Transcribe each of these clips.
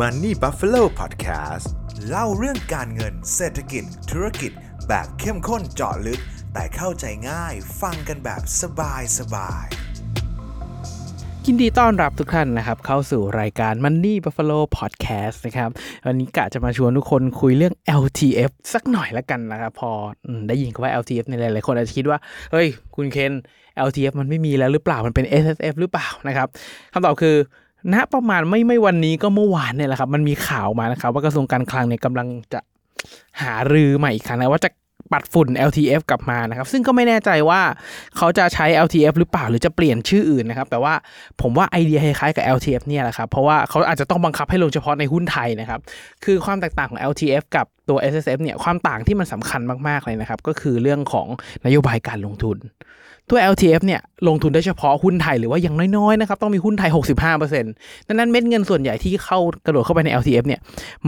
Money Buffalo Podcast เล่าเรื่องการเงินเศรษฐกิจ ธุรกิจ แบบเข้มข้นเจาะลึก แต่เข้าใจง่ายฟังกันแบบสบายสบายยินดีต้อนรับทุกท่านนะครับ เข้าสู่รายการ Money Buffalo Podcast นะครับ วันนี้กะจะมาชวนทุกคนคุยเรื่อง LTF สักหน่อยละกันนะครับ พอได้ยินคำว่า LTF ในหลายๆคนอาจจะคิดว่า เฮ้ย คุณเคน LTF มันไม่มีแล้วหรือเปล่ามันเป็น SSF หรือเปล่านะครับคำตอบคือ ณประมาณไม่ไม่วันนี้ก็เมื่อวานเนี่ยแหละครับ มันมีข่าวมานะครับ ว่ากระทรวงการคลังเนี่ยกำลังจะหารือใหม่อีกครั้งนะว่าจะปัดฝุ่น LTF กลับมานะครับ ซึ่งก็ไม่แน่ใจว่าเขาจะใช้ LTF หรือเปล่าหรือจะเปลี่ยนชื่ออื่นนะครับ แต่ว่าผมว่าไอเดียคล้ายๆกับ LTF เนี่ยแหละครับ เพราะว่าเขาอาจจะต้องบังคับให้ลงเฉพาะในหุ้นไทยนะครับ คือความแตกต่างของ LTF กับตัว SSF เนี่ยความต่างที่มันสำคัญมากๆเลยนะครับ ก็คือเรื่องของนโยบายการลงทุน ตัว LTF เนี่ยลงทุนได้เฉพาะหุ้นไทยหรือว่าอย่างน้อยๆนะครับต้องมีหุ้นไทย 65%ดังนั้นเม็ดเงินส่วนใหญ่ที่เข้ากระโดดเข้าไปใน LTF เนี่ย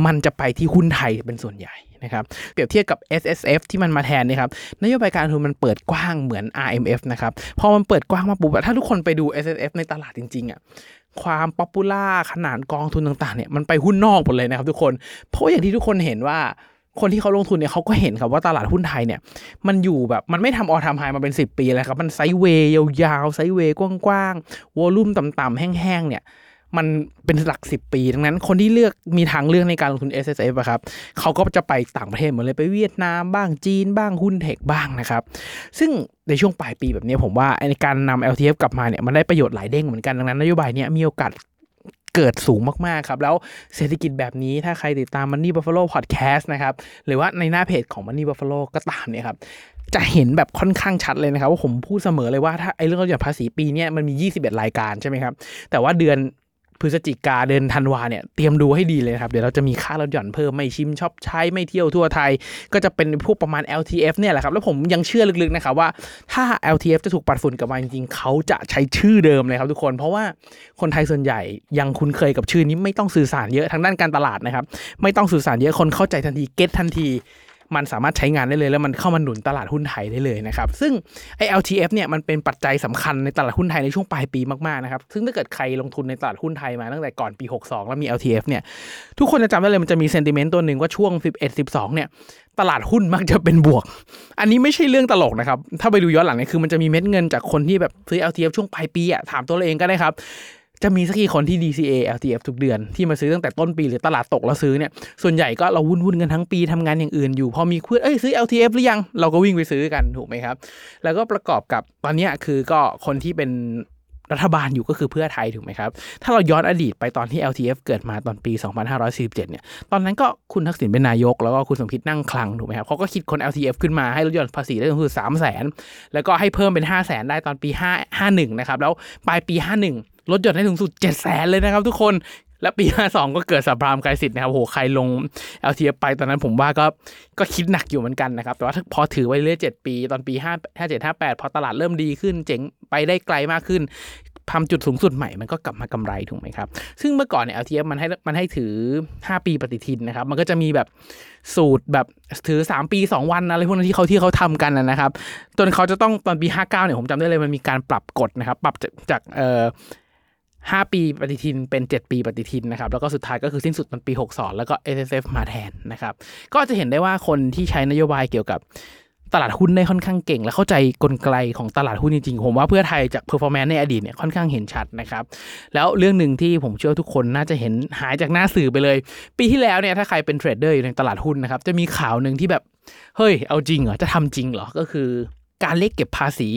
มันจะไปที่หุ้นไทยเป็นส่วนใหญ่นะครับเปรียบเทียบกับ SSF ที่มันมาแทนเนี่ยครับนโยบายการลงทุนมันเปิดกว้างเหมือน RMF นะครับพอมันเปิดกว้างมาปุ๊บถ้าทุกคนไปดู SSF ในตลาดจริงๆอะความ popular ขนาดกองทุนต่างๆเนี่ยมันไปหุ้นนอกหมดเลยนะครับทุกคนเพราะอย่างที่ทุกคนเห็นว่า คนที่เขาลงทุนเนี่ยเขาก็เห็นครับว่าตลาดหุ้นไทยเนี่ย มันอยู่แบบมันไม่ทำออทามไฮมาเป็น 10 ปีแล้วครับ มันไซเวย์ยาวๆไซเวย์กว้างๆวอลุ่มต่ำๆแห้งๆเนี่ยมันเป็นหลัก 10 ปี ดังนั้นคนที่เลือกมีทางเลือกในการลงทุน S S F อะครับเขาก็จะไปต่างประเทศหมดเลยไปเวียดนามบ้างจีนบ้างหุ้นเทคบ้างนะครับ ซึ่งในช่วงปลายปีแบบนี้ผมว่าในการนำ LTF กลับมาเนี่ยมันได้ประโยชน์หลายเด้งเหมือนกันดังนั้นนโยบายเนี้ยมีโอกาส เกิดสูงมาก ๆ ครับ แล้วเศรษฐกิจแบบนี้ถ้าใครติดตาม Money Buffalo Podcast นะครับ หรือว่าในหน้าเพจของ Money Buffalo ก็ตามเนี่ยครับ จะเห็นแบบค่อนข้างชัดเลยนะครับ ว่าผมพูดเสมอเลยว่าถ้าไอ้เรื่องลดหย่อนภาษีปีนี้มันมี 21 รายการใช่ไหมครับ แต่ว่าเดือน พฤศจิกาเดือนธันวาเนี่ยเตรียมดูให้ดีเลยครับ เดี๋ยวเราจะมีค่าลดหย่อนเพิ่มไม่ชิมชอปใช้ไม่เที่ยวทั่วไทย ก็จะเป็นพวกประมาณ LTF เนี่ยแหละครับ แล้วผมยังเชื่อลึกๆนะครับว่าถ้า LTF จะถูกปัดฝุ่นกลับมาจริงๆเขาจะใช้ชื่อเดิมเลยครับทุกคน เพราะว่าคนไทยส่วนใหญ่ยังคุ้นเคยกับชื่อนี้ไม่ต้องสื่อสารเยอะทางด้านการตลาดนะครับไม่ต้องสื่อสารเยอะคนเข้าใจทันทีเก็ตทันที มันสามารถใช้งานได้เลย แล้วมันเข้ามาหนุนตลาดหุ้นไทยได้เลยนะครับซึ่งไอ้ LTF เนี่ยมันเป็นปัจจัยสำคัญในตลาดหุ้นไทยในช่วงปลายปีมากๆนะครับซึ่งถ้าเกิดใครลงทุนในตลาดหุ้นไทยมาตั้งแต่ก่อนปี 62 แล้วมี LTF เนี่ยทุกคนจะจำได้เลยมันจะมีเซนติเมนต์ตัวหนึ่งว่าช่วง 11 12 เนี่ยตลาดหุ้นมักจะเป็นบวก อันนี้ไม่ใช่เรื่องตลกนะครับถ้าไปดูย้อนหลังเนี่ยคือมันจะมีเม็ดเงินจากคนที่แบบซื้อ LTF ช่วงปลายปีอะถามตัวเองก็ได้ครับ จะมีสักกี่คนที่ DCA LTF ทุกเดือนที่มาซื้อตั้งแต่ต้นปีหรือตลาดตกแล้วซื้อเนี่ยส่วนใหญ่ก็เราวุ่นวุ่นกันทั้งปีทำงานอย่างอื่นอยู่ พอมีเพื่อนเอ้ยซื้อ LTF หรือยังเราก็วิ่งไปซื้อกันถูกไหมครับ แล้วก็ประกอบกับตอนนี้คือก็คนที่เป็น รัฐบาลอยู่ก็คือเพื่อไทยถูกไหมครับ ถ้าเราย้อนอดีตไปตอนที่ LTF เกิดมาตอนปี 2547 เนี่ย ตอนนั้นก็คุณทักษิณเป็นนายก แล้วก็คุณสมคิดนั่งคลังถูกไหมครับเขาก็คิดคน LTF ขึ้นมาให้ลดหย่อนภาษีได้สูงสุด3 0 0 0 0 0 แล้วก็ให้เพิ่มเป็น 5 0 0 0 0 ได้ตอนปี 5 51 นะครับ แล้วปลายปี 51ลดหย่อนได้สูงสุด7 0 0 0 0 0 เลยนะครับทุกคน และปี 52 ก็เกิดสับพรามไกรสิทธิ์นะครับโหใครลง LTF ไปตอนนั้นผมว่าก็ก็คิดหนักอยู่เหมือนกันนะครับ แต่ว่าพอถือไว้เรื่อย7ปี ตอนปี 5 57 58 พอตลาดเริ่มดีขึ้น เจ๋งไปได้ไกลมากขึ้นทำจุดสูงสุดใหม่มันก็กลับมากำไรถูกไหมครับ ซึ่งเมื่อก่อนเนี่ย LTF มันให้มันให้ถือ 5 ปีปฏิทินนะครับ มันก็จะมีแบบสูตรแบบถือ 3 ปี 2 วันอะไรพวกนั้นที่เขาที่เขาทำกันนะนะครับ จนเขาจะต้องตอนปี 59 เนี่ยผมจำได้เลยมันมีการปรับกฎนะครับ ปรับจากจากเอ่อ 5 ปีปฏิทินเป็น 7 ปีปฏิทินนะครับแล้วก็สุดท้ายก็คือสิ้นสุดตอนปี 62 แล้วก็ S S F มาแทนนะครับก็จะเห็นได้ว่าคนที่ใช้นโยบายเกี่ยวกับตลาดหุ้นได้ค่อนข้างเก่ง และเข้าใจกลไกของตลาดหุ้นจริงๆ ผมว่าเพื่อไทยจาก performance ในอดีตเนี่ยค่อนข้างเห็นชัดนะครับ แล้วเรื่องหนึ่งที่ผมเชื่อทุกคนน่าจะเห็นหายจากหน้าสื่อไปเลย ปีที่แล้วเนี่ยถ้าใครเป็นเทรดเดอร์อยู่ในตลาดหุ้นนะครับจะมีข่าวหนึ่งที่แบบเฮ้ยเอาจริงเหรอจะทำจริงเหรอก็คือการเรียกเก็บภาษี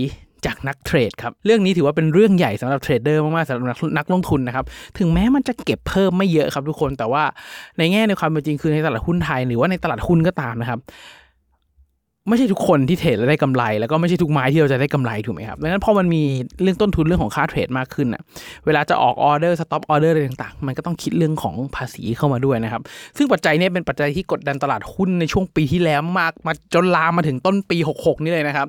จากนักเทรดครับ เรื่องนี้ถือว่าเป็นเรื่องใหญ่สำหรับเทรดเดอร์มากๆสำหรับนักลงทุนนะครับ ถึงแม้มันจะเก็บเพิ่มไม่เยอะครับทุกคน แต่ว่าในแง่ในความเป็นจริงคือในตลาดหุ้นไทย หรือว่าในตลาดหุ้นก็ตามนะครับ ไม่ใช่ทุกคนที่เทรดแล้วได้กำไร แล้วก็ไม่ใช่ทุกไม้ที่เราจะได้กำไรถูกไหมครับดังนั้นพอมันมีเรื่องต้นทุนเรื่องของค่าเทรดมากขึ้นอะเวลาจะออก order stop order อะไรต่างๆ มันก็ต้องคิดเรื่องของภาษีเข้ามาด้วยนะครับ ซึ่งปัจจัยนี้เป็นปัจจัยที่กดดันตลาดหุ้นในช่วงปีที่แล้วมากมาจนลามมาถึงต้นปี 66 นี่เลยนะครับ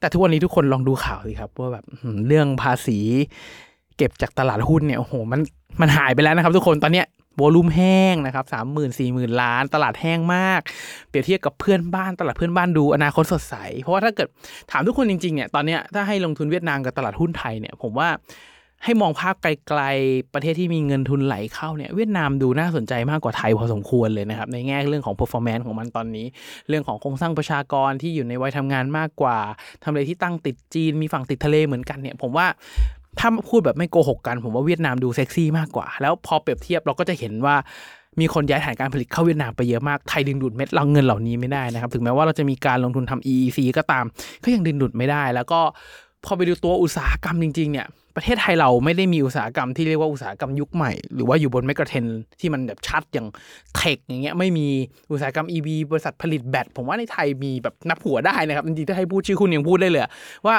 แต่ทุกวันนี้ทุกคนลองดูข่าวสิครับว่าแบบเรื่องภาษี เก็บจากตลาดหุ้นเนี่ยโอ้โหมันมันหายไปแล้วนะครับ ทุกคนตอนเนี้ย วอลุ่มแห้งนะครับสามหมื่นสี่หมื่นล้าน ตลาดแห้งมาก เปรียบเทียบกับเพื่อนบ้านตลาดเพื่อนบ้านดูอนาคตสดใส เพราะว่าถ้าเกิดถามทุกคนจริงๆเนี่ยตอนเนี้ยถ้าให้ลงทุนเวียดนามกับตลาดหุ้นไทยเนี่ยผมว่าให้มองภาพไกลๆ ประเทศที่มีเงินทุนไหลเข้าเนี่ยเวียดนามดูน่าสนใจมากกว่าไทยพอสมควรเลยนะครับ ในแง่เรื่องของ performance ของมันตอนนี้ เรื่องของโครงสร้างประชากรที่อยู่ในวัยทำงานมากกว่าทำเลที่ตั้งติดจีนมีฝั่งติดทะเลเหมือนกันเนี่ยผมว่า ถ้าพูดแบบไม่โกหกกัน ผมว่าเวียดนามดูเซ็กซี่มากกว่า แล้วพอเปรียบเทียบเราก็จะเห็นว่ามีคนย้ายฐานการผลิตเข้าเวียดนามไปเยอะมาก ไทยดึงดูดเม็ดเราเงินเหล่านี้ไม่ได้นะครับ ถึงแม้ว่าเราจะมีการลงทุนทำ EEC ก็ตาม ก็ยังดึงดูดไม่ได้ แล้วก็พอไปดูตัวอุตสาหกรรมจริง ๆ เนี่ย ประเทศไทยเราไม่ได้มีอุตสาหกรรมที่เรียกว่าอุตสาหกรรมยุคใหม่ หรือว่าอยู่บนแมกกาเทนที่มันแบบชัดอย่างเทคอย่างเงี้ย ไม่มีอุตสาหกรรม EV บริษัทผลิตแบต ผมว่าในไทยมีแบบนับหัวได้นะครับ จริงๆถ้าให้พูดชื่อคุณยังพูดได้เลยว่า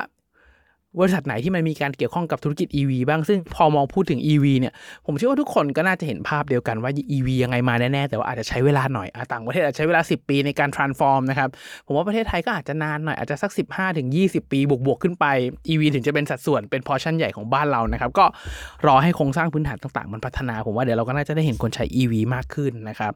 บริษัทไหนที่มันมีการเกี่ยวข้องกับธุรกิจ EV บ้าง ซึ่งพอมองพูดถึง EV เนี่ย ผมเชื่อว่าทุกคนก็น่าจะเห็นภาพเดียวกันว่า EV ยังไงมาแน่ ๆ แต่ว่าอาจจะใช้เวลาหน่อยอต่างประเทศอาจจะใช้เวลา 10 ปีในการ transform นะครับ ผมว่าประเทศไทยก็อาจจะนานหน่อย อาจจะสัก 15 ถึง 20 ปี บวก ๆ ขึ้นไป EV ถึงจะเป็นสัดส่วนเป็นพอชั่นใหญ่ของบ้านเรานะครับ ก็รอให้โครงสร้างพื้นฐานต่าง ๆ มันพัฒนา ผมว่าเดี๋ยวเราก็น่าจะได้เห็นคนใช้ EV มากขึ้นนะครับ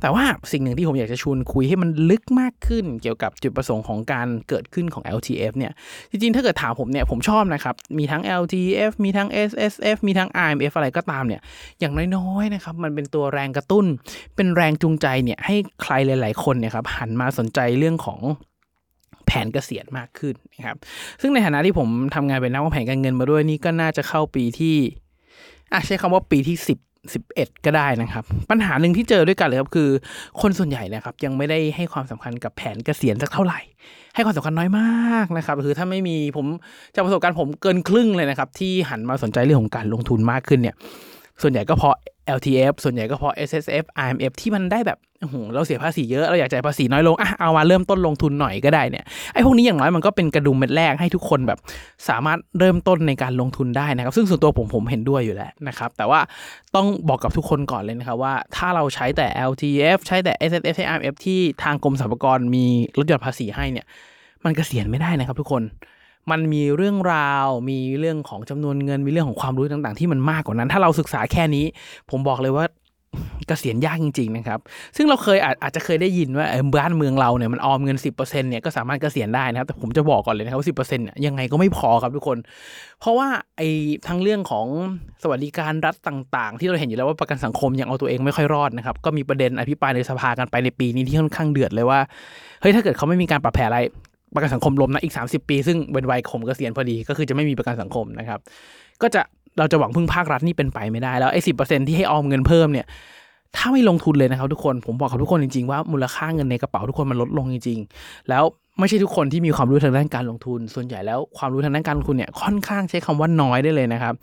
แต่ว่าสิ่งหนึ่งที่ผมอยากจะชวนคุยให้มันลึกมากขึ้นเกี่ยวกับจุดประสงค์ของการเกิดขึ้นของ LTF เนี่ย จริงๆ ถ้าเกิดถามผมเนี่ย ผมชอบนะครับ มีทั้ง LTF มีทั้ง SSF มีทั้ง IMF อะไรก็ตามเนี่ย อย่างน้อยๆ นะครับ มันเป็นตัวแรงกระตุ้น เป็นแรงจูงใจเนี่ย ให้ใครหลาย ๆ คนเนี่ยครับ หันมาสนใจเรื่องของแผนเกษียณมากขึ้นนะครับ ซึ่งในฐานะที่ผมทำงานเป็นนักวางแผนการเงินมาด้วยนี่ก็น่าจะเข้าปีที่อะใช้คำว่าปีที่ 10 สิบเอ็ดก็ได้นะครับ ปัญหาหนึ่งที่เจอด้วยกันเลยครับคือ คนส่วนใหญ่นะครับ ยังไม่ได้ให้ความสำคัญกับแผนเกษียณสักเท่าไหร่ ให้ความสำคัญน้อยมากนะครับ คือถ้าไม่มีผมจากประสบการณ์ผมเกินครึ่งเลยนะครับ ที่หันมาสนใจเรื่องของการลงทุนมากขึ้นเนี่ย ส่วนใหญ่ก็เพราะ LTF ส่วนใหญ่ก็เพราะ SSF IMF ที่มันได้แบบโอ้โหเราเสียภาษีเยอะ เราอยากจ่ายภาษีน้อยลงอะเอามาเริ่มต้นลงทุนหน่อยก็ได้เนี่ยไอ้พวกนี้อย่างน้อยมันก็เป็นกระดุมเม็ดแรกให้ทุกคนแบบสามารถเริ่มต้นในการลงทุนได้นะครับ ซึ่งส่วนตัวผมผมเห็นด้วยอยู่แล้วนะครับแต่ว่าต้องบอกกับทุกคนก่อนเลยนะครับว่าถ้าเราใช้แต่ LTF ใช้แต่ SSF ใช้ IMF ที่ทางกรมสรรพากรมีลดหย่อนภาษีให้เนี่ยมันกเกษียณไม่ได้นะครับทุกคน มันมีเรื่องราว มีเรื่องของจำนวนเงิน มีเรื่องของความรู้ต่างๆ ที่มันมากกว่านั้น ถ้าเราศึกษาแค่นี้ ผมบอกเลยว่าเกษียณยากจริงๆนะครับ ซึ่งเราเคยอาจอาจจะเคยได้ยินว่าบ้านเมืองเราเนี่ยมันออมเงิน 10%เนี่ยก็สามารถเกษียณได้นะครับ แต่ผมจะบอกก่อนเลยนะครับว่า10%เนี่ยยังไงก็ไม่พอครับทุกคน เพราะว่าไอ้ทั้งเรื่องของสวัสดิการรัฐต่างๆ ที่เราเห็นอยู่แล้วว่าประกันสังคมยังเอาตัวเองไม่ค่อยรอดนะครับ ก็มีประเด็นอภิปรายในสภากันไปในปีนี้ที่ค่อนข้างเดือดเลยว่า เฮ้ยถ้าเกิดเขาไม่มีการปรับแผนอะไร ประกันสังคมล้มนะอีก 30 ปี ซึ่งเป็นวัยผมเกษียณพอดีก็คือจะไม่มีประกันสังคมนะครับ ก็จะเราจะหวังพึ่งภาครัฐนี่เป็นไปไม่ได้แล้วไอ้สิที่ให้ออมเงินเพิ่มเนี่ยถ้าไม่ลงทุนเลยนะครับทุกคนผมบอกกับทุกคนจริงๆว่ามูลค่าเงินในกระเป๋าทุกคนมันลดลงจริงๆ แล้ว ไม่ใช่ทุกคนที่มีความรู้ทางด้านการลงทุน ส่วนใหญ่แล้วความรู้ทางด้านการลงทุนเนี่ยค่อนข้างใช้คำว่าน้อยได้เลยนะครับ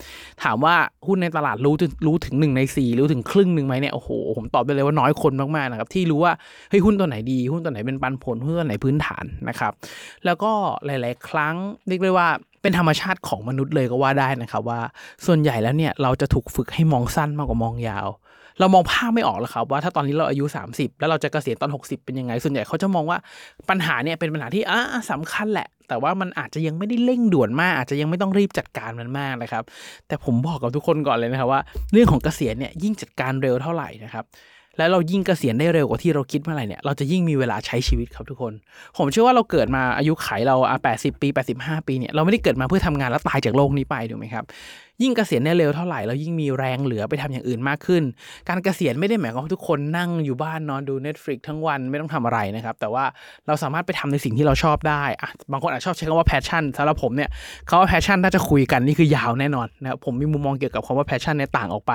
ถามว่าหุ้นในตลาดรู้รู้ถึงหนึ่งในสี่รู้ถึงครึ่งหนึ่งไหมเนี่ยโอ้โหผมตอบไปเลยว่าน้อยคนมากๆนะครับที่รู้ว่าเฮ้ยหุ้นตัวไหนดีหุ้นตัวไหนเป็นปันผลหุ้นตัวไหนพื้นฐานนะครับ แล้วก็หลาย ๆ ครั้งเรียกได้ว่า เป็นธรรมชาติของมนุษย์เลยก็ว่าได้นะครับว่า ส่วนใหญ่แล้วเนี่ยเราจะถูกฝึกให้มองสั้นมากกว่ามองยาว เรามองภาพไม่ออกแล้วครับว่าถ้าตอนนี้เราอายุ 30 แล้วเราจะเกษียณตอน 60 เป็นยังไง ส่วนใหญ่เขาจะมองว่าปัญหาเนี่ยเป็นปัญหาที่อ่าสำคัญแหละ แต่ว่ามันอาจจะยังไม่ได้เร่งด่วนมาก อาจจะยังไม่ต้องรีบจัดการมันมากนะครับ แต่ผมบอกกับทุกคนก่อนเลยนะครับว่า เรื่องของเกษียณเนี่ยยิ่งจัดการเร็วเท่าไหร่นะครับ แล้วเรายิ่งเกษียณได้เร็วกว่าที่เราคิดเมื่อไหร่เนี่ยเราจะยิ่งมีเวลาใช้ชีวิตครับทุกคน ผมเชื่อว่าเราเกิดมาอายุไขเราอะ80ปี 85 ปีเนี่ยเราไม่ได้เกิดมาเพื่อทำงานแล้วตายจากโลกนี้ไปถูกไหมครับ ยิ่งเกษียณได้เร็วเท่าไหร่เรายิ่งมีแรงเหลือไปทำอย่างอื่นมากขึ้น การเกษียณไม่ได้หมายความว่าทุกคนนั่งอยู่บ้านนอนดู Netflix ทั้งวันไม่ต้องทำอะไรนะครับ แต่ว่าเราสามารถไปทำในสิ่งที่เราชอบได้อะบางคนอาจชอบใช้คำว่า passion สำหรับผมเนี่ยคำว่า passion ถ้าจะคุยกันนี่คือยาวแน่นอนนะครับผมมีมุมมองเกี่ยวกับคำว่า passion ในต่างออกไป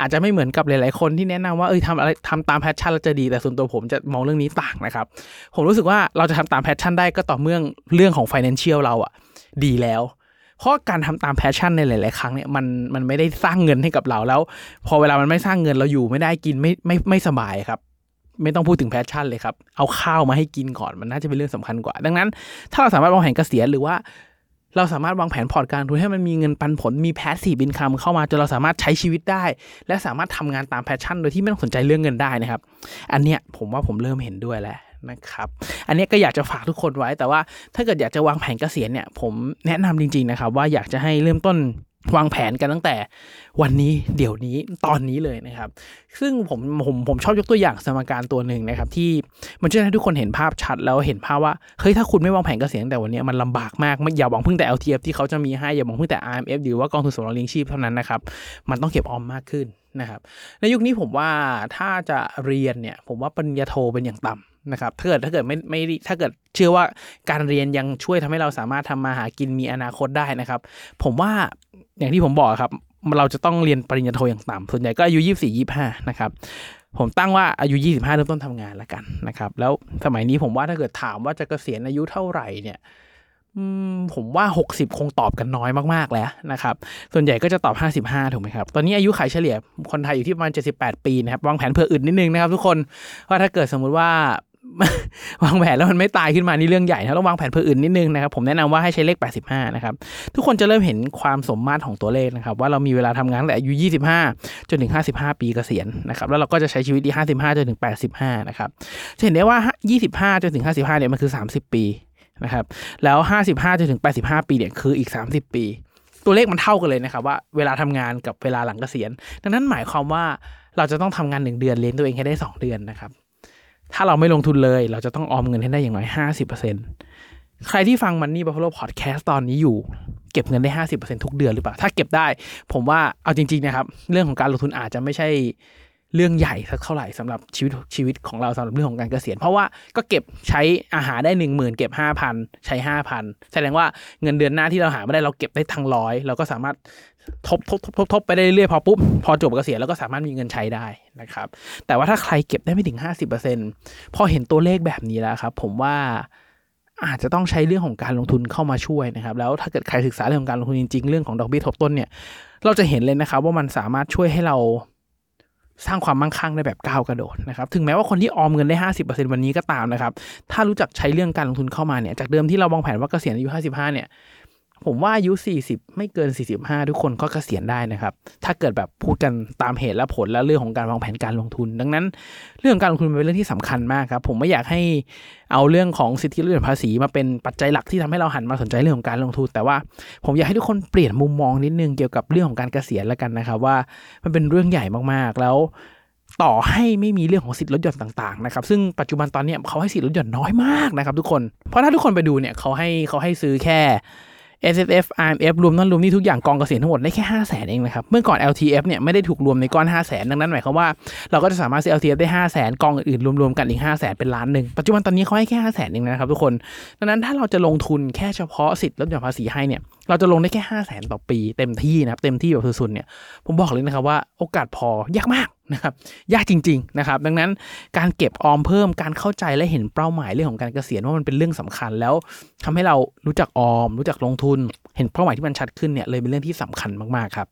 อาจจะไม่เหมือนกับหลาย ๆ คนที่แนะนำว่าเอ้ยทำอะไรทำตาม passion แล้วจะดีแต่ส่วนตัวผมจะมองเรื่องนี้ต่างนะครับผมรู้สึกว่าเราจะทำตาม passion ได้ก็ต่อเมื่อเรื่องของ financial เราอะดีแล้ว เพราะการทำตาม passion ในหลาย ๆ ครั้งเนี่ยมันมันไม่ได้สร้างเงินให้กับเราแล้ว พอเวลามันไม่สร้างเงินเราอยู่ไม่ได้กินไม่ไม่ไม่สบายครับ ไม่ต้องพูดถึง passion เลยครับ เอาข้าวมาให้กินก่อนมันน่าจะเป็นเรื่องสำคัญกว่า ดังนั้น ถ้าเราสามารถวางแผนเกษียณหรือว่าเราสามารถวางแผนพอร์ตการลงทุนให้มันมีเงินปันผลมี passive income เข้ามาจนเราสามารถใช้ชีวิตได้ และสามารถทำงานตาม passion โดยที่ไม่ต้องสนใจเรื่องเงินได้นะครับ อันเนี้ยผมว่าผมเริ่มเห็นด้วยแล้ว นะครับอันนี้ก็อยากจะฝากทุกคนไว้ แต่ว่าถ้าเกิดอยากจะวางแผนเกษียณเนี่ยผมแนะนำจริง ๆนะครับ ว่าอยากจะให้เริ่มต้นวางแผนกันตั้งแต่วันนี้เดี๋ยวนี้ตอนนี้เลยนะครับ ซึ่งผมผมผมชอบยกตัวอย่างสมการตัวหนึ่งนะครับ ที่มันจะให้ทุกคนเห็นภาพชัดแล้วเห็นภาพว่าเฮ้ยถ้าคุณไม่วางแผนเกษียณแต่วันนี้มันลำบากมากไม่อย่าหวังพึ่งแต่ LTF ที่เขาจะมีให้อย่าหวังพึ่งแต่ IMF หรือว่ากองทุนสำรองเลี้ยงชีพเท่านั้นนะครับมันต้องเก็บออมมากขึ้นนะครับในยุคนี้ผมว่าถ้าจะเรียนเนี่ยผมว่าปริญญาโทเป็นอย่างต่ำ นะครับถ้าเกิดถ้าเกิดไม่ไม่ถ้าเกิดเชื่อว่าการเรียนยังช่วยทำให้เราสามารถทำมาหากินมีอนาคตได้นะครับ ผมว่าอย่างที่ผมบอกครับ เราจะต้องเรียนปริญญาโทอย่างต่ำส่วนใหญ่ก็อายุยี่สี่ยี่ห้านะครับผมตั้งว่าอายุ 25 เริ่มต้นทำงานแล้วกันนะครับ แล้วสมัยนี้ผมว่าถ้าเกิดถามว่าจะเกษียณอายุเท่าไหร่เนี่ยผมว่า 60 คงตอบกันน้อยมากๆแล้วนะครับ ส่วนใหญ่ก็จะตอบ 55 ถูกไหมครับ ตอนนี้อายุขายเฉลี่ยคนไทยอยู่ที่ประมาณ 78 ปีนะครับ วางแผนเผื่ออื่นนิดนึงนะครับทุกคน ว่าถ้าเกิดสมมุติว่า วางแผนแล้วมันไม่ตายขึ้นมานี่เรื่องใหญ่นะต้องวางแผนเพื่ออื่นนิดนึงนะครับผมแนะนำว่าให้ใช้เลข 85 นะครับ ทุกคนจะเริ่มเห็นความสมมาตรของตัวเลขนะครับ ว่าเรามีเวลาทำงานแต่อายุ 25 จนถึง 55 ปีเกษียณนะครับ แล้วเราก็จะใช้ชีวิตที่ 55 จนถึง 85 นะครับ จะเห็นได้ว่า 25 จนถึง 55 เนี่ยมันคือ 30 ปีนะครับ แล้ว 55 จนถึง 85 ปีเนี่ยคืออีก 30 ปี ตัวเลขมันเท่ากันเลยนะครับว่าเวลาทำงานกับเวลาหลังเกษียณ ดังนั้นหมายความว่าเราจะต้องทำงาน 1 เดือนเลี้ยงตัวเองให้ได้ 2 เดือนนะครับ ถ้าเราไม่ลงทุนเลย เราจะต้องออมเงินให้ได้อย่างน้อยห้าสิบเปอร์เซ็นใครที่ฟังมันนี่บัฟฟาโลพอดแคสต์ตอนนี้อยู่ เก็บเงินได้ห้าสิบเปอร์เซ็นทุกเดือนหรือเปล่า ถ้าเก็บได้ ผมว่าเอาจริง ๆ นะครับ เรื่องของการลงทุนอาจจะไม่ใช่เรื่องใหญ่สักเท่าไหร่สำหรับชีวิตชีวิตของเราสำหรับเรื่องของการเกษียณ เพราะว่าก็เก็บใช้อาหารได้หนึ่งหมื่นเก็บห้าพันใช้ห้าพันแสดงว่าเงินเดือนหน้าที่เราหาไม่ได้เราเก็บได้ทั้งร้อยเราก็สามารถ ทบทบทบทบทบไปได้เรื่อยพอปุ๊บ พอจบเกษียณแล้วก็สามารถมีเงินใช้ได้นะครับ แต่ว่าถ้าใครเก็บได้ไม่ถึงห้าสิบเปอร์เซ็นพอเห็นตัวเลขแบบนี้แล้วครับ ผมว่าอาจจะต้องใช้เรื่องของการลงทุนเข้ามาช่วยนะครับ แล้วถ้าเกิดใครศึกษาเรื่องของการลงทุนจริงๆ เรื่องของดอกเบี้ยทบต้นเนี่ย เราจะเห็นเลยนะครับว่ามันสามารถช่วยให้เราสร้างความมั่งคั่งได้แบบก้าวกระโดดนะครับ ถึงแม้ว่าคนที่ออมเงินได้ 50%วันนี้ก็ตามนะครับ ถ้ารู้จักใช้เรื่องการลงทุนเข้ามาเนี่ย จากเดิมที่เราวางแผนว่าเกษียณอายุ 55 เนี่ย ผมว่าอายุ 40 ไม่เกิน 45 ทุกคนก็เกษียณได้นะครับ ถ้าเกิดแบบพูดกันตามเหตุและผลและเรื่องของการวางแผนการลงทุน ดังนั้น เรื่องการลงทุนเป็นเรื่องที่สำคัญมากครับ ผมไม่อยากให้เอาเรื่องของสิทธิลดหย่อนภาษีมาเป็นปัจจัยหลักที่ทำให้เราหันมาสนใจเรื่องของการลงทุน แต่ว่าผมอยากให้ทุกคนเปลี่ยนมุมมองนิดนึงเกี่ยวกับเรื่องของการเกษียณแล้วกันนะครับว่ามันเป็นเรื่องใหญ่มากๆแล้วต่อให้ไม่มีเรื่องของสิทธิลดหย่อนต่างๆนะครับซึ่งปัจจุบันตอนนี้เขาให้สิทธิลดหย่อนน้อยมากนะครับทุกคนเพราะถ้าทุกคนไปดูเนี่ยเขาให้เขาให้ซื้อแค่ S F F R M F รวมนั่นรวมนี่ทุกอย่างกองเกษียณทั้งหมดได้แค่ห้าแสนเองนะครับ เมื่อก่อน L T F เนี่ยไม่ได้ถูกรวมในก้อนห้าแสนดังนั้นหมายความว่าเราก็จะสามารถซื้อ L T F ได้ห้าแสนกองอื่นๆรวมๆกันอีกห้าแสนเป็นล้านหนึ่งปัจจุบันตอนนี้เขาให้แค่ห้าแสนเองนะครับทุกคน ดังนั้นถ้าเราจะลงทุนแค่เฉพาะสิทธิ์ลดหย่อนภาษีให้เนี่ยเราจะลงได้แค่ห้าแสนต่อปีเต็มที่นะครับเต็มที่แบบสุดๆเนี่ยผมบอกเลยนะครับว่าโอกาสพอยากมาก นะครับยากจริงๆนะครับดังนั้นการเก็บออมเพิ่มการเข้าใจและเห็นเป้าหมายเรื่องของการเกษียณว่ามันเป็นเรื่องสำคัญ แล้วทำให้เรารู้จักออม รู้จักลงทุน เห็นเป้าหมายที่มันชัดขึ้นเนี่ยเลยเป็นเรื่องที่สำคัญมากๆครับ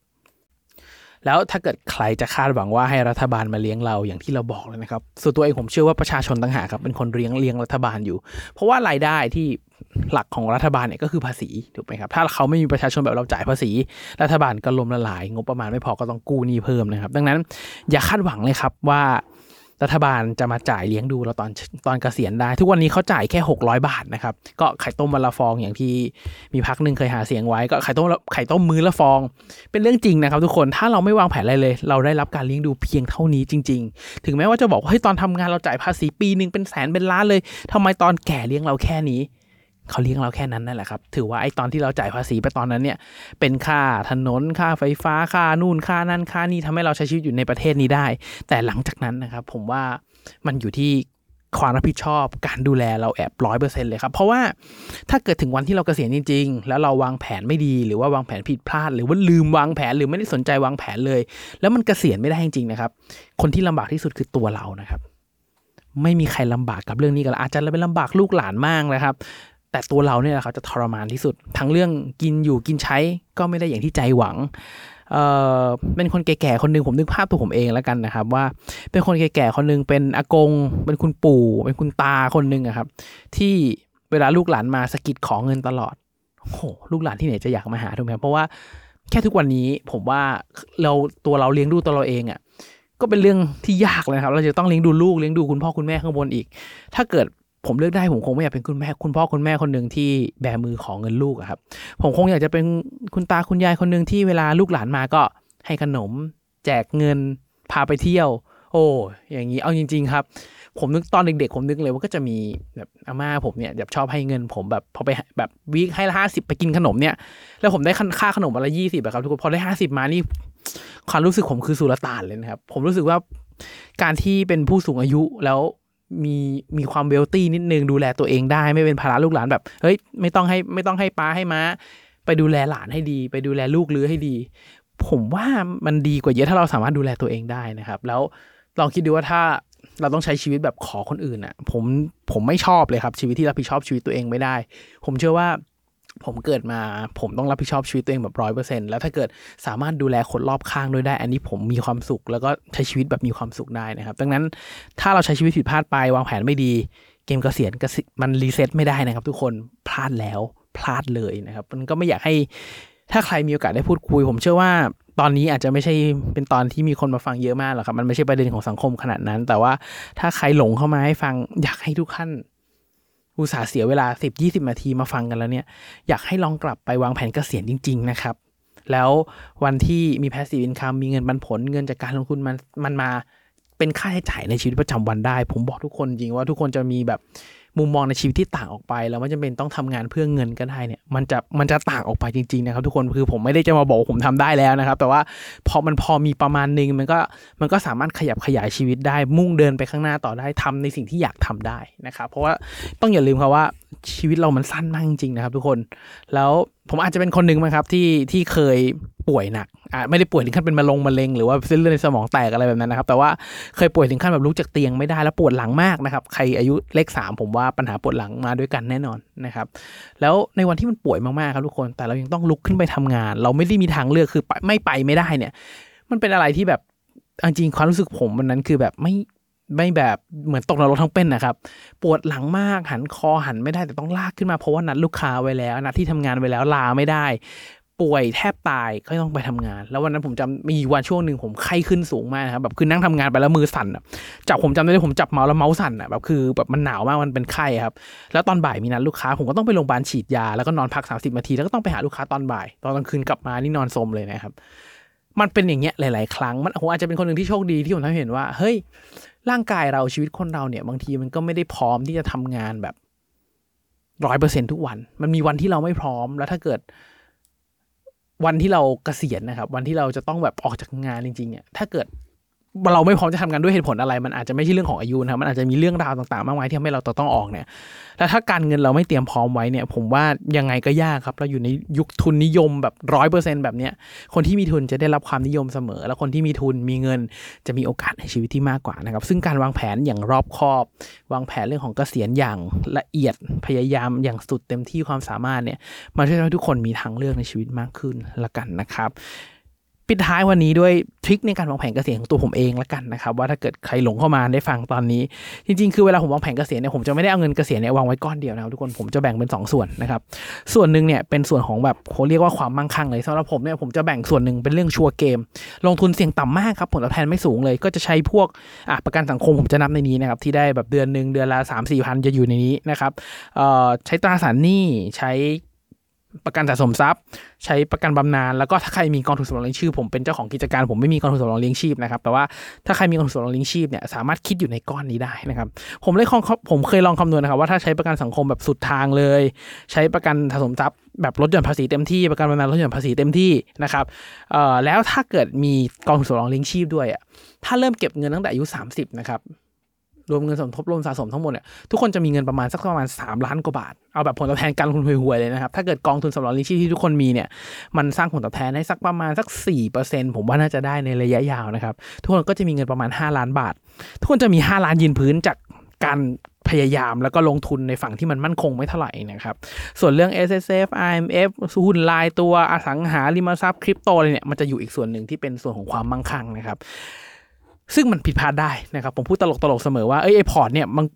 แล้วถ้าเกิดใครจะคาดหวังว่าให้รัฐบาลมาเลี้ยงเราอย่างที่เราบอกเลยนะครับส่วนตัวเองผมเชื่อว่าประชาชนต่างหากครับเป็นคนเลี้ยงเลี้ยงรัฐบาลอยู่ เพราะว่ารายได้ที่หลักของรัฐบาลเนี่ยก็คือภาษีถูกไหมครับถ้าเขาไม่มีประชาชนแบบเราจ่ายภาษี รัฐบาลก็ล้มละลาย งบประมาณไม่พอก็ต้องกู้หนี้เพิ่มนะครับ ดังนั้นอย่าคาดหวังเลยครับว่า รัฐบาลจะมาจ่ายเลี้ยงดูเราตอนตอนเกษียณได้ ทุกวันนี้เขาจ่ายแค่ 600 บาทนะครับ ก็ไข่ต้มวันละฟองอย่างที่มีพักหนึ่งเคยหาเสียงไว้ ก็ไข่ต้มไข่ต้มมื้อละฟอง เป็นเรื่องจริงนะครับ ทุกคนถ้าเราไม่วางแผนอะไรเลย เราได้รับการเลี้ยงดูเพียงเท่านี้จริง ๆ ถึงแม้ว่าจะบอกว่าเฮ้ยตอนทำงานเราจ่ายภาษีปีหนึ่งเป็นแสนเป็นล้านเลยทำไมตอนแก่เลี้ยงเราแค่นี้ เขาเลี้ยงเราแค่นั้นนั่นแหละครับ ถือว่าไอ้ตอนที่เราจ่ายภาษีไปตอนนั้นเนี่ย เป็นค่าถนน ค่าไฟฟ้า ค่านู่น ค่านั่น ค่านี่ทำให้เราใช้ชีวิตอยู่ในประเทศนี้ได้ แต่หลังจากนั้นนะครับ ผมว่ามันอยู่ที่ความรับผิดชอบการดูแลเราแอบร้อยเปอร์เซ็นต์เลยครับ เพราะว่าถ้าเกิดถึงวันที่เราเกษียณจริง ๆ แล้วเราวางแผนไม่ดีหรือว่าวางแผนผิดพลาด หรือว่าลืมวางแผนหรือไม่ได้สนใจวางแผนเลย แล้วมันเกษียณไม่ได้จริงๆนะครับ คนที่ลำบากที่สุดคือตัวเรานะครับ ไม่มีใครลำบากกับเรื่องนี้กันอาจจะเป็นลำบากลูกหลานมากนะครับ แต่ตัวเราเนี่ยแหละครับจะทรมานที่สุด ทั้งเรื่องกินอยู่กินใช้ก็ไม่ได้อย่างที่ใจหวังเออเป็นคนแก่ๆคนหนึ่งผมนึกภาพตัวผมเองแล้วกันนะครับ ว่าเป็นคนแก่ๆคนหนึ่งเป็นอากง เป็นคุณปู่ เป็นคุณตาคนหนึ่งครับ ที่เวลาลูกหลานมาสกิดขอเงินตลอดโอ้โหลูกหลานที่ไหนจะอยากมาหาถูกไหมเพราะว่าแค่ทุกวันนี้ผมว่าเราตัวเราเลี้ยงดูตัวเราเองอะ่ะก็เป็นเรื่องที่ยากเลยครับ เราจะต้องเลี้ยงดูลูกเลี้ยงดูคุณพ่อคุณแม่ข้างบนอีก ถ้าเกิด ผมเลือกได้ผมคงไม่อยากเป็นคุณแม่คุณพ่อคุณแม่คนหนึ่งที่แบมือของเงินลูกอะครับ ผมคงอยากจะเป็นคุณตาคุณยายคนหนึ่งที่เวลาลูกหลานมาก็ให้ขนม แจกเงิน พาไปเที่ยว โอ้อย่างนี้เอาจริง ๆ ครับ ผมนึกตอนเด็ก ๆ ผมนึกเลยว่าก็จะมีแบบอาม่าผมเนี่ยแบบชอบให้เงินผมแบบพอไปแบบวีคให้ละห้าสิบไปกินขนมเนี่ย แล้วผมได้ค่าขนมวันละยี่สิบครับทุกคนพอได้ห้าสิบมานี่ความรู้สึกผมคือสุลต่านเลยนะครับ ผมรู้สึกว่าการที่เป็นผู้สูงอายุแล้ว มีมีความเวลตี้นิดนึงดูแลตัวเองได้ ไม่เป็นภาระลูกหลานแบบเฮ้ยไม่ต้องให้ไม่ต้องให้ป้าให้ม้า ไปดูแลหลานให้ดี ไปดูแลลูกหรือให้ดี ผมว่ามันดีกว่าเยอะถ้าเราสามารถดูแลตัวเองได้นะครับ แล้วลองคิดดูว่าถ้าเราต้องใช้ชีวิตแบบขอคนอื่นอะ ผมผมไม่ชอบเลยครับชีวิตที่รับผิดชอบชีวิตตัวเองไม่ได้ ผมเชื่อว่า ผมเกิดมาผมต้องรับผิดชอบชีวิตตัวเองแบบร้อยเปอร์เซ็นต์แล้วถ้าเกิดสามารถดูแลคนรอบข้างด้วยได้ อันนี้ผมมีความสุข แล้วก็ใช้ชีวิตแบบมีความสุขได้นะครับ ดังนั้นถ้าเราใช้ชีวิตผิดพลาดไปวางแผนไม่ดี เกมเกษียณมันรีเซ็ตไม่ได้นะครับ ทุกคนพลาดแล้วพลาดเลยนะครับ มันก็ไม่อยากให้ถ้าใครมีโอกาสได้พูดคุย ผมเชื่อว่าตอนนี้อาจจะไม่ใช่เป็นตอนที่มีคนมาฟังเยอะมากหรอกครับ มันไม่ใช่ประเด็นของสังคมขนาดนั้น แต่ว่าถ้าใครหลงเข้ามาให้ฟังอยากให้ทุกท่าน อุตส่าห์เสียเวลา 10 20 นาทีมาฟังกันแล้วเนี่ย อยากให้ลองกลับไปวางแผนเกษียณจริง ๆ นะครับ แล้ววันที่มี passive income มีเงินปันผลเงินจากการลงทุนมันมันมาเป็นค่าใช้จ่ายในชีวิตประจำวันได้ ผมบอกทุกคนจริงว่าทุกคนจะมีแบบ มุมมองในชีวิตที่ต่างออกไป แล้วไม่จำเป็นต้องทำงานเพื่อเงินก็ได้เนี่ยมันจะมันจะต่างออกไปจริงๆนะครับทุกคนคือผมไม่ได้จะมาบอกผมทำได้แล้วนะครับ แต่ว่าพอมันพอมีประมาณนึงมันก็มันก็สามารถขยับขยายชีวิตได้มุ่งเดินไปข้างหน้าต่อได้ทำในสิ่งที่อยากทำได้นะครับ เพราะว่าต้องอย่าลืมครับว่าชีวิตเรามันสั้นมากจริงๆนะครับ ทุกคนแล้ว ผมอาจจะเป็นคนหนึ่งมั้งครับที่ที่เคยป่วยหนักอะไม่ได้ป่วยถึงขั้นเป็นมะลงมะเร็งหรือว่าเส้นเลือดในสมองแตกอะไรแบบนั้นนะครับ แต่ว่าเคยป่วยถึงขั้นแบบลุกจากเตียงไม่ได้แล้วปวดหลังมากนะครับ ใครอายุเลขสามผมว่าปัญหาปวดหลังมาด้วยกันแน่นอนนะครับ แล้วในวันที่มันป่วยมากๆครับทุกคน แต่เรายังต้องลุกขึ้นไปทำงาน เราไม่ได้มีทางเลือกคือไม่ไปไม่ได้เนี่ย มันเป็นอะไรที่แบบจริงความรู้สึกผมวันนั้นคือแบบไม่ ไม่แบบเหมือนตกนรกทั้งเป็นนะครับ ปวดหลังมากหันคอหันไม่ได้แต่ต้องลากขึ้นมาเพราะว่านัดลูกค้าไว้แล้วนัดที่ทำงานไว้แล้วลาไม่ได้ ป่วยแทบตายก็ต้องไปทำงาน แล้ววันนั้นผมจำมีวันช่วงหนึ่งผมไข้ขึ้นสูงมากนะครับแบบคือนั่งทำงานไปแล้วมือสั่นอะจับผมจำได้เลยผมจับเมาส์แล้วเมาส์สั่นอะแบบคือแบบมันหนาวมากมันเป็นไข้ครับ แล้วตอนบ่ายมีนัดลูกค้า ผมก็ต้องไปโรงพยาบาลฉีดยาแล้วก็นอนพักสามสิบนาทีแล้วก็ต้องไปหาลูกค้าตอนบ่าย ตอนกลางคืนกลับมานี่นอนสมเลยนะครับ มันเป็นอย่างเงี้ยหลาย ๆ ครั้งมันผมอาจจะเป็นคนหนึ่งที่โชคดีที่ผมทำเห็นว่า เฮ้ย ร่างกายเราชีวิตคนเราเนี่ย บางทีมันก็ไม่ได้พร้อมที่จะทำงานแบบร้อยเปอร์เซ็นทุกวัน มันมีวันที่เราไม่พร้อม แล้วถ้าเกิด วันที่เราเกษียณนะครับ วันที่เราจะต้องแบบออกจากงานจริงๆเนี่ยถ้าเกิด เราไม่พร้อมจะทำงานด้วยเหตุผลอะไร มันอาจจะไม่ใช่เรื่องของอายุนะครับมันอาจจะมีเรื่องราวต่างๆ มากมายที่ทำให้เราต้องออกเนี่ยแล้วถ้าการเงินเราไม่เตรียมพร้อมไว้เนี่ย ผมว่ายังไงก็ยากครับ เราอยู่ในยุคทุนนิยมแบบร้อยเปอร์เซ็นแบบเนี้ยคนที่มีทุนจะได้รับความนิยมเสมอ แล้วคนที่มีทุนมีเงินจะมีโอกาสในชีวิตที่มากกว่านะครับ ซึ่งการวางแผนอย่างรอบคอบ วางแผนเรื่องของเกษียณอย่างละเอียดพยายามอย่างสุดเต็มที่ความสามารถเนี่ยมันช่วยให้ทุกคนมีทางเลือกในชีวิตมากขึ้นละกันนะครับ ปิดท้ายวันนี้ด้วยทริคในการวางแผนเกษียณของตัวผมเองละกันนะครับว่าถ้าเกิดใครหลงเข้ามาได้ฟังตอนนี้ จริงๆ คือเวลาผมวางแผนเกษียณเนี่ยผมจะไม่ได้เอาเงินเกษียณเนี่ยวางไว้ก้อนเดียวนะครับทุกคนผมจะแบ่งเป็น 2 ส่วนนะครับส่วนหนึ่งเนี่ยเป็นส่วนของแบบเขาเรียกว่าความมั่งคั่งเลยสำหรับผมเนี่ยผมจะแบ่งส่วนหนึ่งเป็นเรื่องชัวร์เกม ลงทุนเสี่ยงต่ำมากครับผลตอบแทนไม่สูงเลย ก็จะใช้พวกอะประกันสังคมผมจะนับในนี้นะครับที่ได้แบบเดือนหนึ่งเดือนละ3 4มสี่พันจะอยู่ในนี้นะครับเอ่อใช้ตราสารหนี้ใช้ ประกันสะสมทรัพย์ ใช้ประกันบำนาญแล้วก็ถ้าใครมีกองทุนสำรองเลี้ยงชีพผมเป็นเจ้าของกิจการผมไม่มีกองทุนสำรองเลี้ยงชีพนะครับแต่ว่าถ้าใครมีกองทุนสำรองเลี้ยงชีพเนี่ยสามารถคิดอยู่ในก้อนนี้ได้นะครับผมเลยผมเคยลองคำนวณนะครับว่าถ้าใช้ประกันสังคมแบบสุดทางเลย ใช้ประกันสะสมทรัพย์แบบลดหย่อนภาษีเต็มที่ประกันบำนาญลดหย่อนภาษีเต็มที่นะครับเอ่อแล้วถ้าเกิดมีกองทุนสำรองเลี้ยงชีพด้วยอะถ้าเริ่มเก็บเงินตั้งแต่อายุ 30นะครับ รวมเงินสมทบรวมสะสมทั้งหมดเนี่ยทุกคนจะมีเงินประมาณสักประมาณ 3 ล้านกว่าบาท เอาแบบผลตอบแทนการลงทุนห่วยๆเลยนะครับ ถ้าเกิดกองทุนสำรองเลี้ยงชีพที่ทุกคนมีเนี่ยมันสร้างผลตอบแทนให้สักประมาณสัก 4%ผมว่าน่าจะได้ในระยะยาวนะครับ ทุกคนก็จะมีเงินประมาณ 5 ล้านบาท ทุกคนจะมี 5 ล้านยืนพื้นจากการพยายามแล้วก็ลงทุนในฝั่งที่มันมั่นคงไม่เท่าไหร่นะครับ ส่วนเรื่อง S S F I M F หุ้นลายตัวอสังหาริมทรัพย์คริปโตอะไรเนี่ยมันจะอยู่อีกส่วนหนึ่งที่เป็นส่วนของความมั่งคั่งนะครับ ซึ่งมันผิดพลาดได้นะครับ ผมพูดตลกๆเสมอว่าเอ้ยไอพอร์ตเนี่ยมัน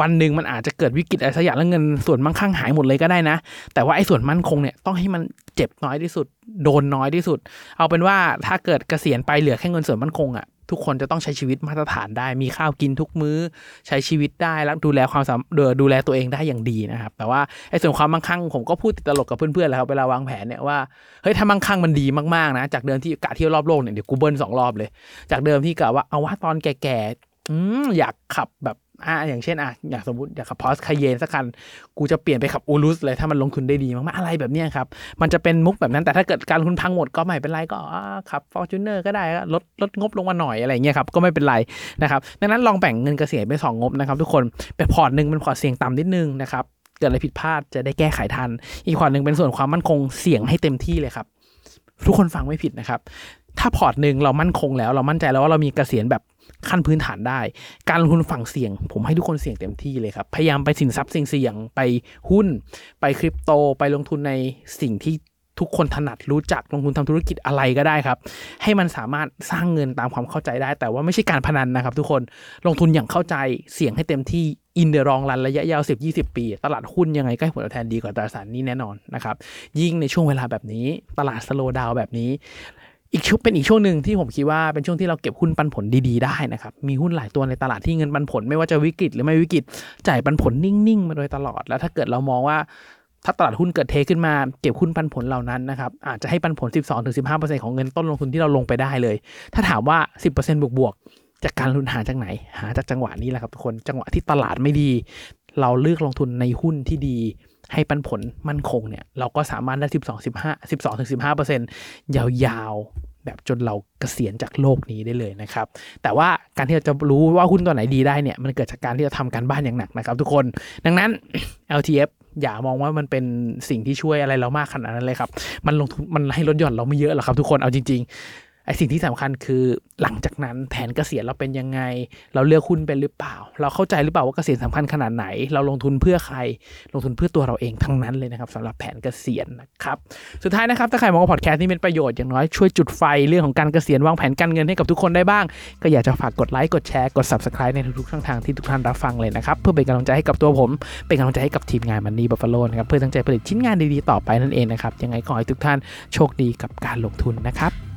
วันหนึ่งมันอาจจะเกิดวิกฤตอะไรสักอย่างแล้วเงินส่วนมั่งคั่งหายหมดเลยก็ได้นะ แต่ว่าไอ้ส่วนมั่นคงเนี่ยต้องให้มันเจ็บน้อยที่สุด โดนน้อยที่สุด เอาเป็นว่าถ้าเกิดเกษียณไปเหลือแค่เงินส่วนมั่นคงอะ่ะ ทุกคนจะต้องใช้ชีวิตมาตรฐานได้ มีข้าวกินทุกมื้อ ใช้ชีวิตได้แล้วดูแลความสามเอ่อดูแลตัวเองได้อย่างดีนะครับ แต่ว่าไอ้ส่วนความมั่งคั่งผมก็พูดติดตลกกับเพื่อนๆแล้วครับเวลาวางแผนเนี่ยว่าเฮ้ยถ้ามั่งคั่งมันดีมากๆนะจากเดิมที่กะเที่ยวรอบโลกเนี่ยเดี๋ยวกูเบิลสองรอบเลย จากเดิมที่กะว่าเอาว่าตอนแก่ๆอือยากขับแบบ อ่าอย่างเช่นอะอยากสมมติอยากขับพอสคาเยนสักคัน กูจะเปลี่ยนไปขับอูรุสเลยถ้ามันลงทุนได้ดีมากๆอะไรแบบนี้ครับ มันจะเป็นมุกแบบนั้นแต่ถ้าเกิดการลงทุนพังหมดก็ไม่เป็นไรก็อ่าขับ Fortuner ก็ได้ลดลดงบลงมาหน่อยอะไรเงี้ยครับก็ไม่เป็นไรนะครับดังนั้นลองแบ่งเงินเกษียณเป็นสองงบนะครับทุกคนเป็นพอร์ตหนึ่งเป็นพอร์ตเสี่ยงต่ำนิดนึงนะครับเกิดอะไรผิดพลาดจะได้แก้ไขทัน อีกพอร์ตหนึ่งเป็นส่วนความมั่งคั่งเสี่ยงให้เต็มที่เลยครับทุกคนฟังไม่ผิดนะครับถ้าพอร์ตหนึ่งเรามั่นคงแล้วเรามั่นใจแล้วว่าเรามีเกษียณแบบ ขั้นพื้นฐานได้ การลงทุนฝั่งเสี่ยง ผมให้ทุกคนเสี่ยงเต็มที่เลยครับ พยายามไปสินทรัพย์เสี่ยงๆไปหุ้น ไปคริปโตไปลงทุนในสิ่งที่ทุกคนถนัดรู้จักลงทุนทำธุรกิจอะไรก็ได้ครับ ให้มันสามารถสร้างเงินตามความเข้าใจได้ แต่ว่าไม่ใช่การพนันนะครับทุกคนลงทุนอย่างเข้าใจเสี่ยงให้เต็มที่อินเดอรองรันระยะยาว 10-20 ปี ตลาดหุ้นยังไงก็ให้ผลตอบแทนดีกว่าตราสารนี้แน่นอนนะครับยิ่งในช่วงเวลาแบบนี้ ตลาดสโลว์ดาวแบบนี้ อีกช่วงเป็นอีกช่วงหนึ่งที่ผมคิดว่าเป็นช่วงที่เราเก็บหุ้นปันผลดีๆได้นะครับ มีหุ้นหลายตัวในตลาดที่เงินปันผลไม่ว่าจะวิกฤตหรือไม่วิกฤตจ่ายปันผลนิ่งๆมาโดยตลอด แล้วถ้าเกิดเรามองว่าถ้าตลาดหุ้นเกิดเทขึ้นมาเก็บหุ้นปันผลเหล่านั้นนะครับอาจจะให้ปันผล 12-15%ของเงินต้นลงทุนที่เราลงไปได้เลย ถ้าถามว่า 10%บวกบวกๆจากการลุนหาจากไหน หาจากจังหวะนี้แหละครับทุกคนจังหวะที่ตลาดไม่ดี เราเลือกลงทุนในหุ้นที่ดี ให้ปันผลมั่นคงเนี่ยเราก็สามารถได้ 12 15 12ถึง15ยาวๆ แบบจนเราเกษียณจากโลกนี้ได้เลยนะครับ แต่ว่าการที่เราจะรู้ว่าหุ้นตัวไหนดีได้เนี่ยมันเกิดจากการที่เราทำการบ้านอย่างหนักนะครับทุกคน ดังนั้น LTF อย่ามองว่ามันเป็นสิ่งที่ช่วยอะไรเรามากขนาดนั้นเลยครับ มันลงทุนมันให้ลดหย่อนเราไม่เยอะหรอกครับทุกคนเอาจริง ๆ ไอสิ่งที่สำคัญคือหลังจากนั้นแผนเกษียณเราเป็นยังไง เราเลือกหุ้นเป็นหรือเปล่า เราเข้าใจหรือเปล่าว่าเกษียณสำคัญขนาดไหน เราลงทุนเพื่อใคร ลงทุนเพื่อตัวเราเองทั้งนั้นเลยนะครับสำหรับแผนเกษียณนะครับสุดท้ายนะครับถ้าใครมองว่าพอดแคสต์นี้เป็นประโยชน์อย่างน้อยช่วยจุดไฟเรื่องของการเกษียณวางแผนการเงินให้กับทุกคนได้บ้าง ก็อยากจะฝากกดไลค์กดแชร์กด subscribe ในทุกๆช่องทางที่ทุกท่านรับฟังเลยนะครับเพื่อเป็นกำลังใจให้กับตัวผม เป็นกำลังใจให้กับทีมงาน Money Buffalo นะครับเพื่อตั้งใจผลิตชิ้นงานดีๆต่อไปนั่นเองนะครับยังไงขอให้ทุกท่านโชคดีกับการลงทุนนะครับ